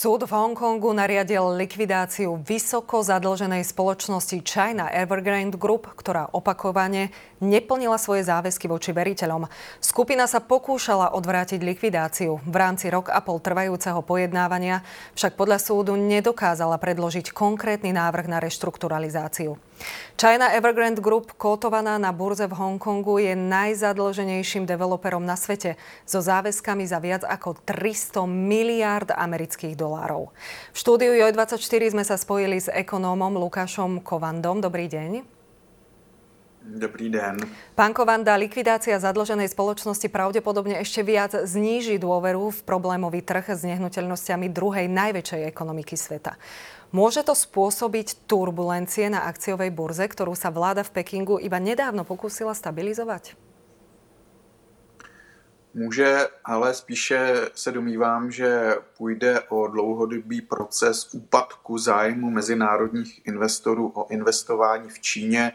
Súd v Hongkongu nariadil likvidáciu vysoko zadlženej spoločnosti China Evergrande Group, ktorá opakovane neplnila svoje záväzky voči veriteľom. Skupina sa pokúšala odvrátiť likvidáciu. V rámci rok a pol trvajúceho pojednávania však podľa súdu nedokázala predložiť konkrétny návrh na reštrukturalizáciu. China Evergrande Group, kotovaná na burze v Hongkongu, je najzadlženejším developerom na svete so záväzkami za viac ako 300 miliárd amerických dolárov. V štúdiu JOJ24 sme sa spojili s ekonómom Lukášom Kovandom. Dobrý deň. Dobrý den. Pán Kovanda, likvidácia zadlženej spoločnosti pravdepodobne ešte viac zníži dôveru v problémový trh s nehnuteľnosťami druhej najväčšej ekonomiky sveta. Môže to spôsobiť turbulencie na akciovej burze, ktorú sa vláda v Pekingu iba nedávno pokúsila stabilizovať? Může, ale spíše se domývám, že půjde o dlouhodobý proces úpadku zájmu mezinárodních investorů o investování v Číně,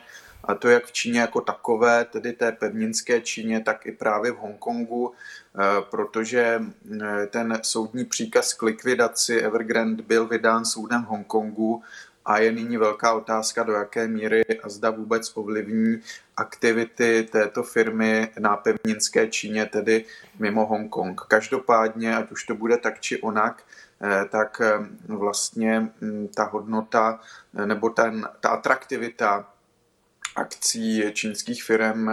a to jak v Číně jako takové, tedy té pevninské Číně, tak i právě v Hongkongu, eh, protože eh, ten soudní příkaz k likvidaci Evergrande byl vydán soudem v Hongkongu a je nyní velká otázka, do jaké míry a zda vůbec ovlivní aktivity této firmy na pevninské Číně, tedy mimo Hongkong. Každopádně, ať už to bude tak či onak, eh, tak vlastně hm, ta hodnota nebo ten, ta atraktivita akcí čínských firm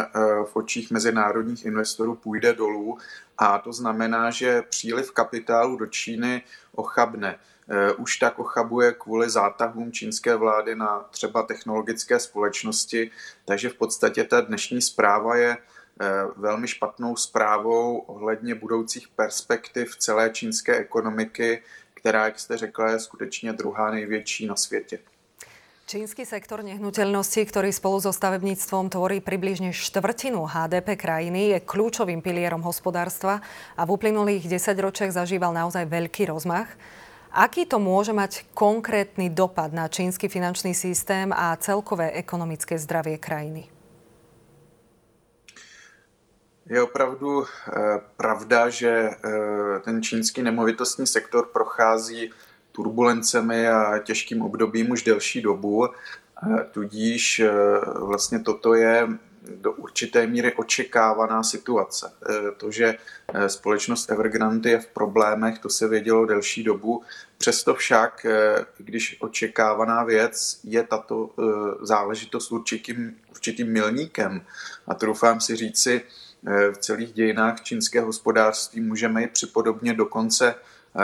v očích mezinárodních investorů půjde dolů a to znamená, že příliv kapitálu do Číny ochabne. Eh, už tak ochabuje kvůli zátahům čínské vlády na třeba technologické společnosti, takže v podstatě ta dnešní zpráva je eh, velmi špatnou zprávou ohledně budoucích perspektiv celé čínské ekonomiky, která, jak jste řekla, je skutečně druhá největší na světě. Čínsky sektor nehnuteľností, ktorý spolu so stavebníctvom tvorí približne štvrtinu HDP krajiny, je kľúčovým pilierom hospodárstva a v uplynulých desaťročiach zažíval naozaj veľký rozmach. Aký to môže mať konkrétny dopad na čínsky finančný systém a celkové ekonomické zdravie krajiny? Je opravdu eh, pravda, že eh, ten čínský nemovitostní sektor prochází turbulencemi a těžkým obdobím už delší dobu. Tudíž eh, vlastně toto je do určité míry očekávaná situace. Eh, to, že eh, společnost Evergrande je v problémech, to se vědělo delší dobu. Přesto však, když očekávaná věc je tato záležitost určitým, určitým milníkem, a troufám si říci, v celých dějinách čínského hospodářství můžeme i připodobně dokonce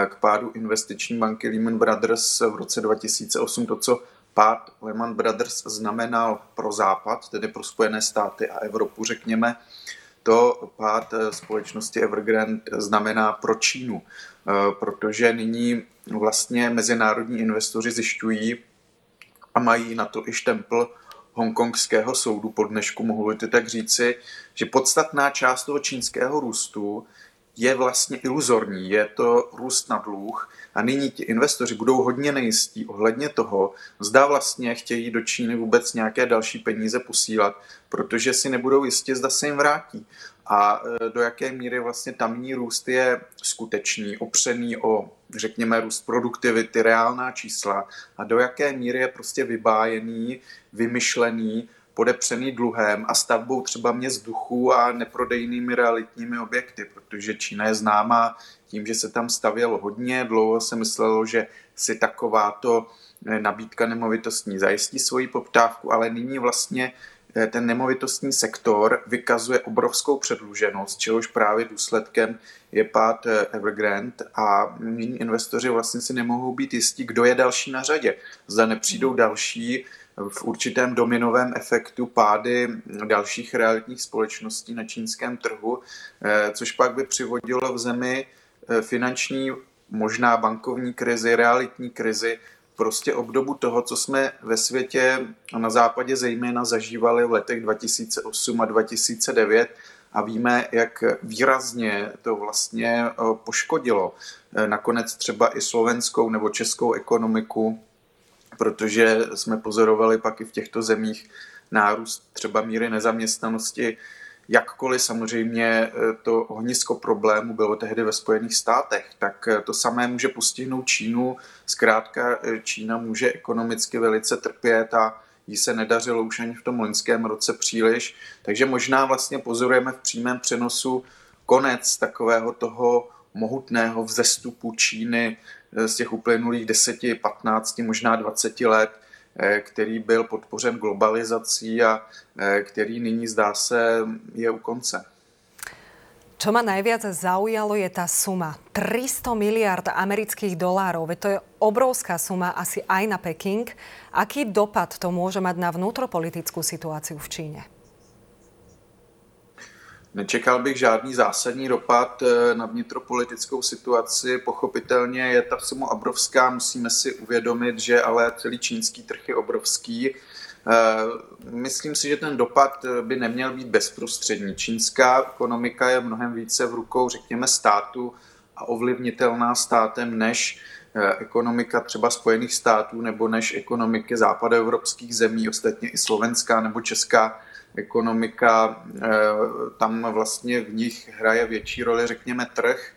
k pádu investiční banky Lehman Brothers v roce 2008 to, co pád Lehman Brothers znamenal pro Západ, tedy pro Spojené státy a Evropu, řekněme, to pád společnosti Evergrande znamená pro Čínu, eh, protože nyní vlastně mezinárodní investoři zjišťují a mají na to i štempl hongkongského soudu po dnešku, mohu tak říci, že podstatná část toho čínského růstu je vlastně iluzorní, je to růst na dluh a nyní ti investoři budou hodně nejistí ohledně toho, zda vlastně chtějí do Číny vůbec nějaké další peníze posílat, protože si nebudou jistě, zda se jim vrátí. A e, do jaké míry vlastně tamní růst je skutečný, opřený o, řekněme, růst produktivity, reálná čísla a do jaké míry je prostě vybájený, vymyšlený podepřený dluhem a stavbou třeba měst duchů a neprodejnými realitními objekty, protože Čína je známá tím, že se tam stavělo hodně, dlouho se myslelo, že si takováto eh, nabídka nemovitostní zajistí svoji poptávku, ale nyní vlastně eh, ten nemovitostní sektor vykazuje obrovskou předluženost, čehož právě důsledkem je pád eh, Evergrande a nyní investoři vlastně si nemohou být jistí, kdo je další na řadě. Zda nepřijdou další v určitém dominovém efektu pády dalších realitních společností na čínském trhu, eh, což pak by přivodilo v zemi eh, finanční, možná bankovní krizi, realitní krizi, prostě obdobu toho, co jsme ve světě a na západě zejména zažívali v letech 2008 a 2009 a víme, jak výrazně to vlastně eh, poškodilo nakonec třeba i slovenskou nebo českou ekonomiku protože jsme pozorovali pak i v těchto zemích nárůst třeba míry nezaměstnanosti Jakkoliv samozřejmě eh, to ohnisko problému bylo tehdy ve Spojených státech, tak to samé může postihnout Čínu. Zkrátka Čína může ekonomicky velice trpět a jí se nedařilo už ani v tom loňském roce příliš. Takže možná vlastně pozorujeme v přímém přenosu konec takového toho mohutného vzestupu Číny z těch uplynulých 10, 15, možná 20 let, eh, který byl podpořen globalizací a eh, který nyní zdá se je u konce. Čo ma najviac zaujalo je tá suma. 300 miliard amerických dolárov. To je obrovská suma asi aj na Peking. Aký dopad to môže mať na vnútropolitickú situáciu v Číne? Nečekal bych žádný zásadní dopad eh, na vnitropolitickou situaci. Pochopitelně je ta suma obrovská, musíme si uvědomit, že ale celý čínský trh je obrovský. Eh, myslím si, že ten dopad eh, by neměl být bezprostřední. Čínská ekonomika je mnohem více v rukou, řekněme, státu a ovlivnitelná státem než ekonomika třeba Spojených států nebo než ekonomiky západoevropských zemí, ostatně i slovenská nebo česká ekonomika, eh, tam vlastně v nich hraje větší roli, řekněme, trh,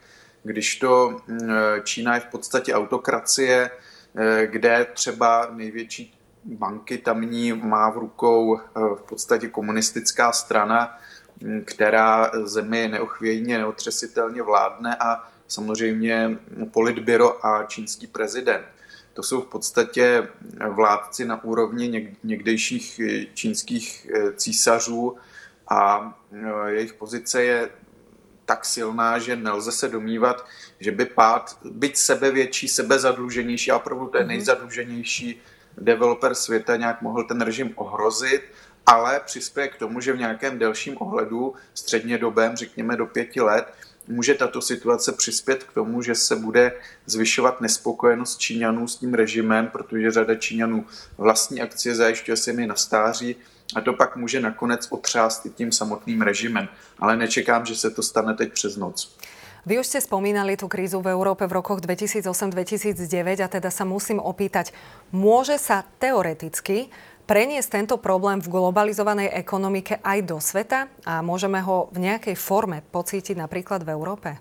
když to eh, Čína je v podstatě autokracie, eh, kde třeba největší banky tamní má v rukou v podstatě komunistická strana, hm, která zemi neochvějně, neotřesitelně vládne a samozřejmě politbyro a čínský prezident. To jsou v podstatě vládci na úrovni někdejších čínských eh, císařů a eh, jejich pozice je tak silná, že nelze se domývat, že by pád, byť sebevětší, sebezadluženější a opravdu ten mhm. nejzadluženější developer světa nějak mohl ten režim ohrozit, ale přispěje k tomu, že v nějakém delším ohledu, střednědobém, řekněme do pěti let, může tato situace přispět k tomu, že se bude zvyšovat nespokojenost Číňanů s tím režimem, protože řada Číňanů vlastní akcie zajišťuje se mi na stáří a to pak může nakonec otřást i tím samotným režimem. Ale nečekám, že se to stane teď přes noc. Vy už ste spomínali tú krízu v Európe v rokoch 2008-2009 a teda sa musím opýtať, môže sa teoreticky preniesť tento problém v globalizovanej ekonomike aj do sveta a môžeme ho v nejakej forme pocítiť napríklad v Európe? E,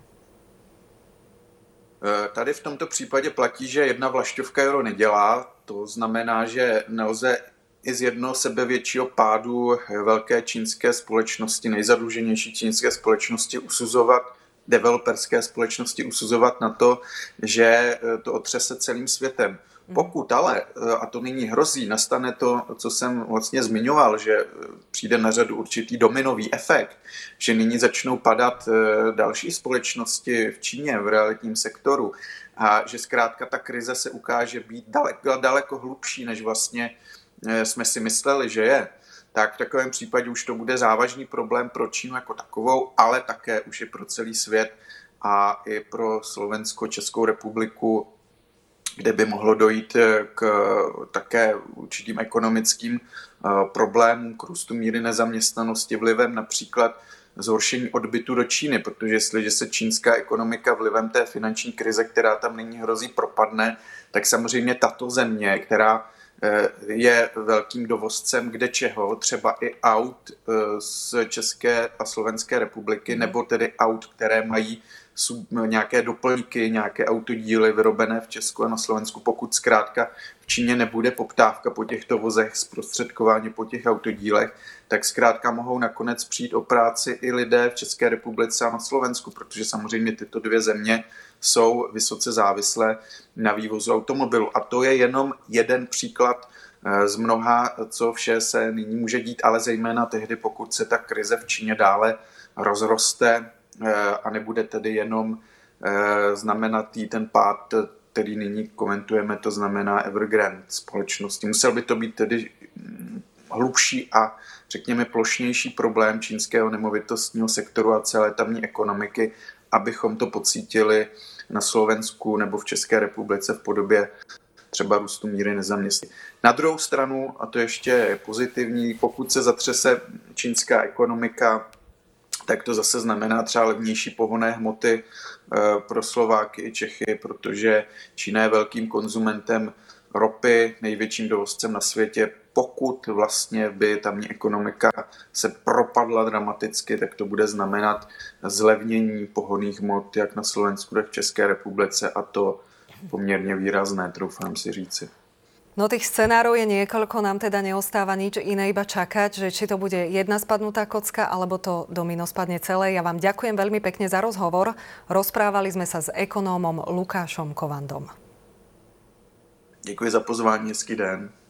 tady v tomto případě platí, že jedna vlašťovka euro nedělá. To znamená, že nelze i z jednoho sebevětšího pádu velké čínské společnosti, nejzadluženější čínské společnosti usuzovat, developerské společnosti usuzovat na to, že to otřese celým světem. Mhm. Pokud ale, eh, a to nyní hrozí, nastane to, co jsem vlastně zmiňoval, že eh, přijde na řadu určitý dominový efekt, že nyní začnou padat eh, další společnosti v Číně, v realitním sektoru a že zkrátka ta krize se ukáže být daleko, daleko hlubší, než vlastně jsme si mysleli, že je, tak v takovém případě už to bude závažný problém pro Čínu jako takovou, ale také už je pro celý svět a i pro Slovensko, Českou republiku kde by mohlo dojít eh, k eh, také určitým ekonomickým eh, problémům, k růstu míry nezaměstnanosti vlivem například zhoršení odbytu do Číny, protože jestliže se čínská ekonomika vlivem té finanční krize, která tam nyní hrozí, propadne, tak samozřejmě tato země, která je velkým dovozcem kde čeho, třeba i aut z České a Slovenské republiky, nebo tedy aut, které mají nějaké doplňky, nějaké autodíly vyrobené v Česku a na Slovensku, pokud zkrátka v Číně nebude poptávka po těchto vozech, zprostředkování po těch autodílech, tak zkrátka mohou nakonec přijít o práci i lidé v České republice a na Slovensku, protože samozřejmě tyto dvě země jsou vysoce závislé na vývozu automobilu. A to je jenom jeden příklad eh, z mnoha, co vše se nyní může dít, ale zejména tehdy, pokud se ta krize v Číně dále rozroste a nebude tedy jenom eh, znamenat ten pád, který nyní komentujeme, to znamená Evergrande společnosti. Musel by to být tedy hm, hlubší a řekněme plošnější problém čínského nemovitostního sektoru a celé tamní ekonomiky, abychom to pocítili na Slovensku nebo v České republice v podobě třeba růstu míry nezaměstnanosti. Na druhou stranu, a to ještě je pozitivní, pokud se zatřese čínská ekonomika, tak to zase znamená třeba levnější pohonné hmoty eh, pro Slováky i Čechy, protože Čína je velkým konzumentem ropy, největším dovozcem na světě. Pokud vlastně by tamní ekonomika se propadla dramaticky, tak to bude znamenat zlevnění pohodných hmot jak na Slovensku, tak v České republice a to poměrně výrazné, troufám si říci. No tých scenárov je niekoľko, nám teda neostáva nič iné, iba čakať, že či to bude jedna spadnutá kocka, alebo to domino spadne celé. Ja vám ďakujem veľmi pekne za rozhovor. Rozprávali sme sa s ekonómom Lukášom Kovandom. Děkuji za pozvání, hezký den.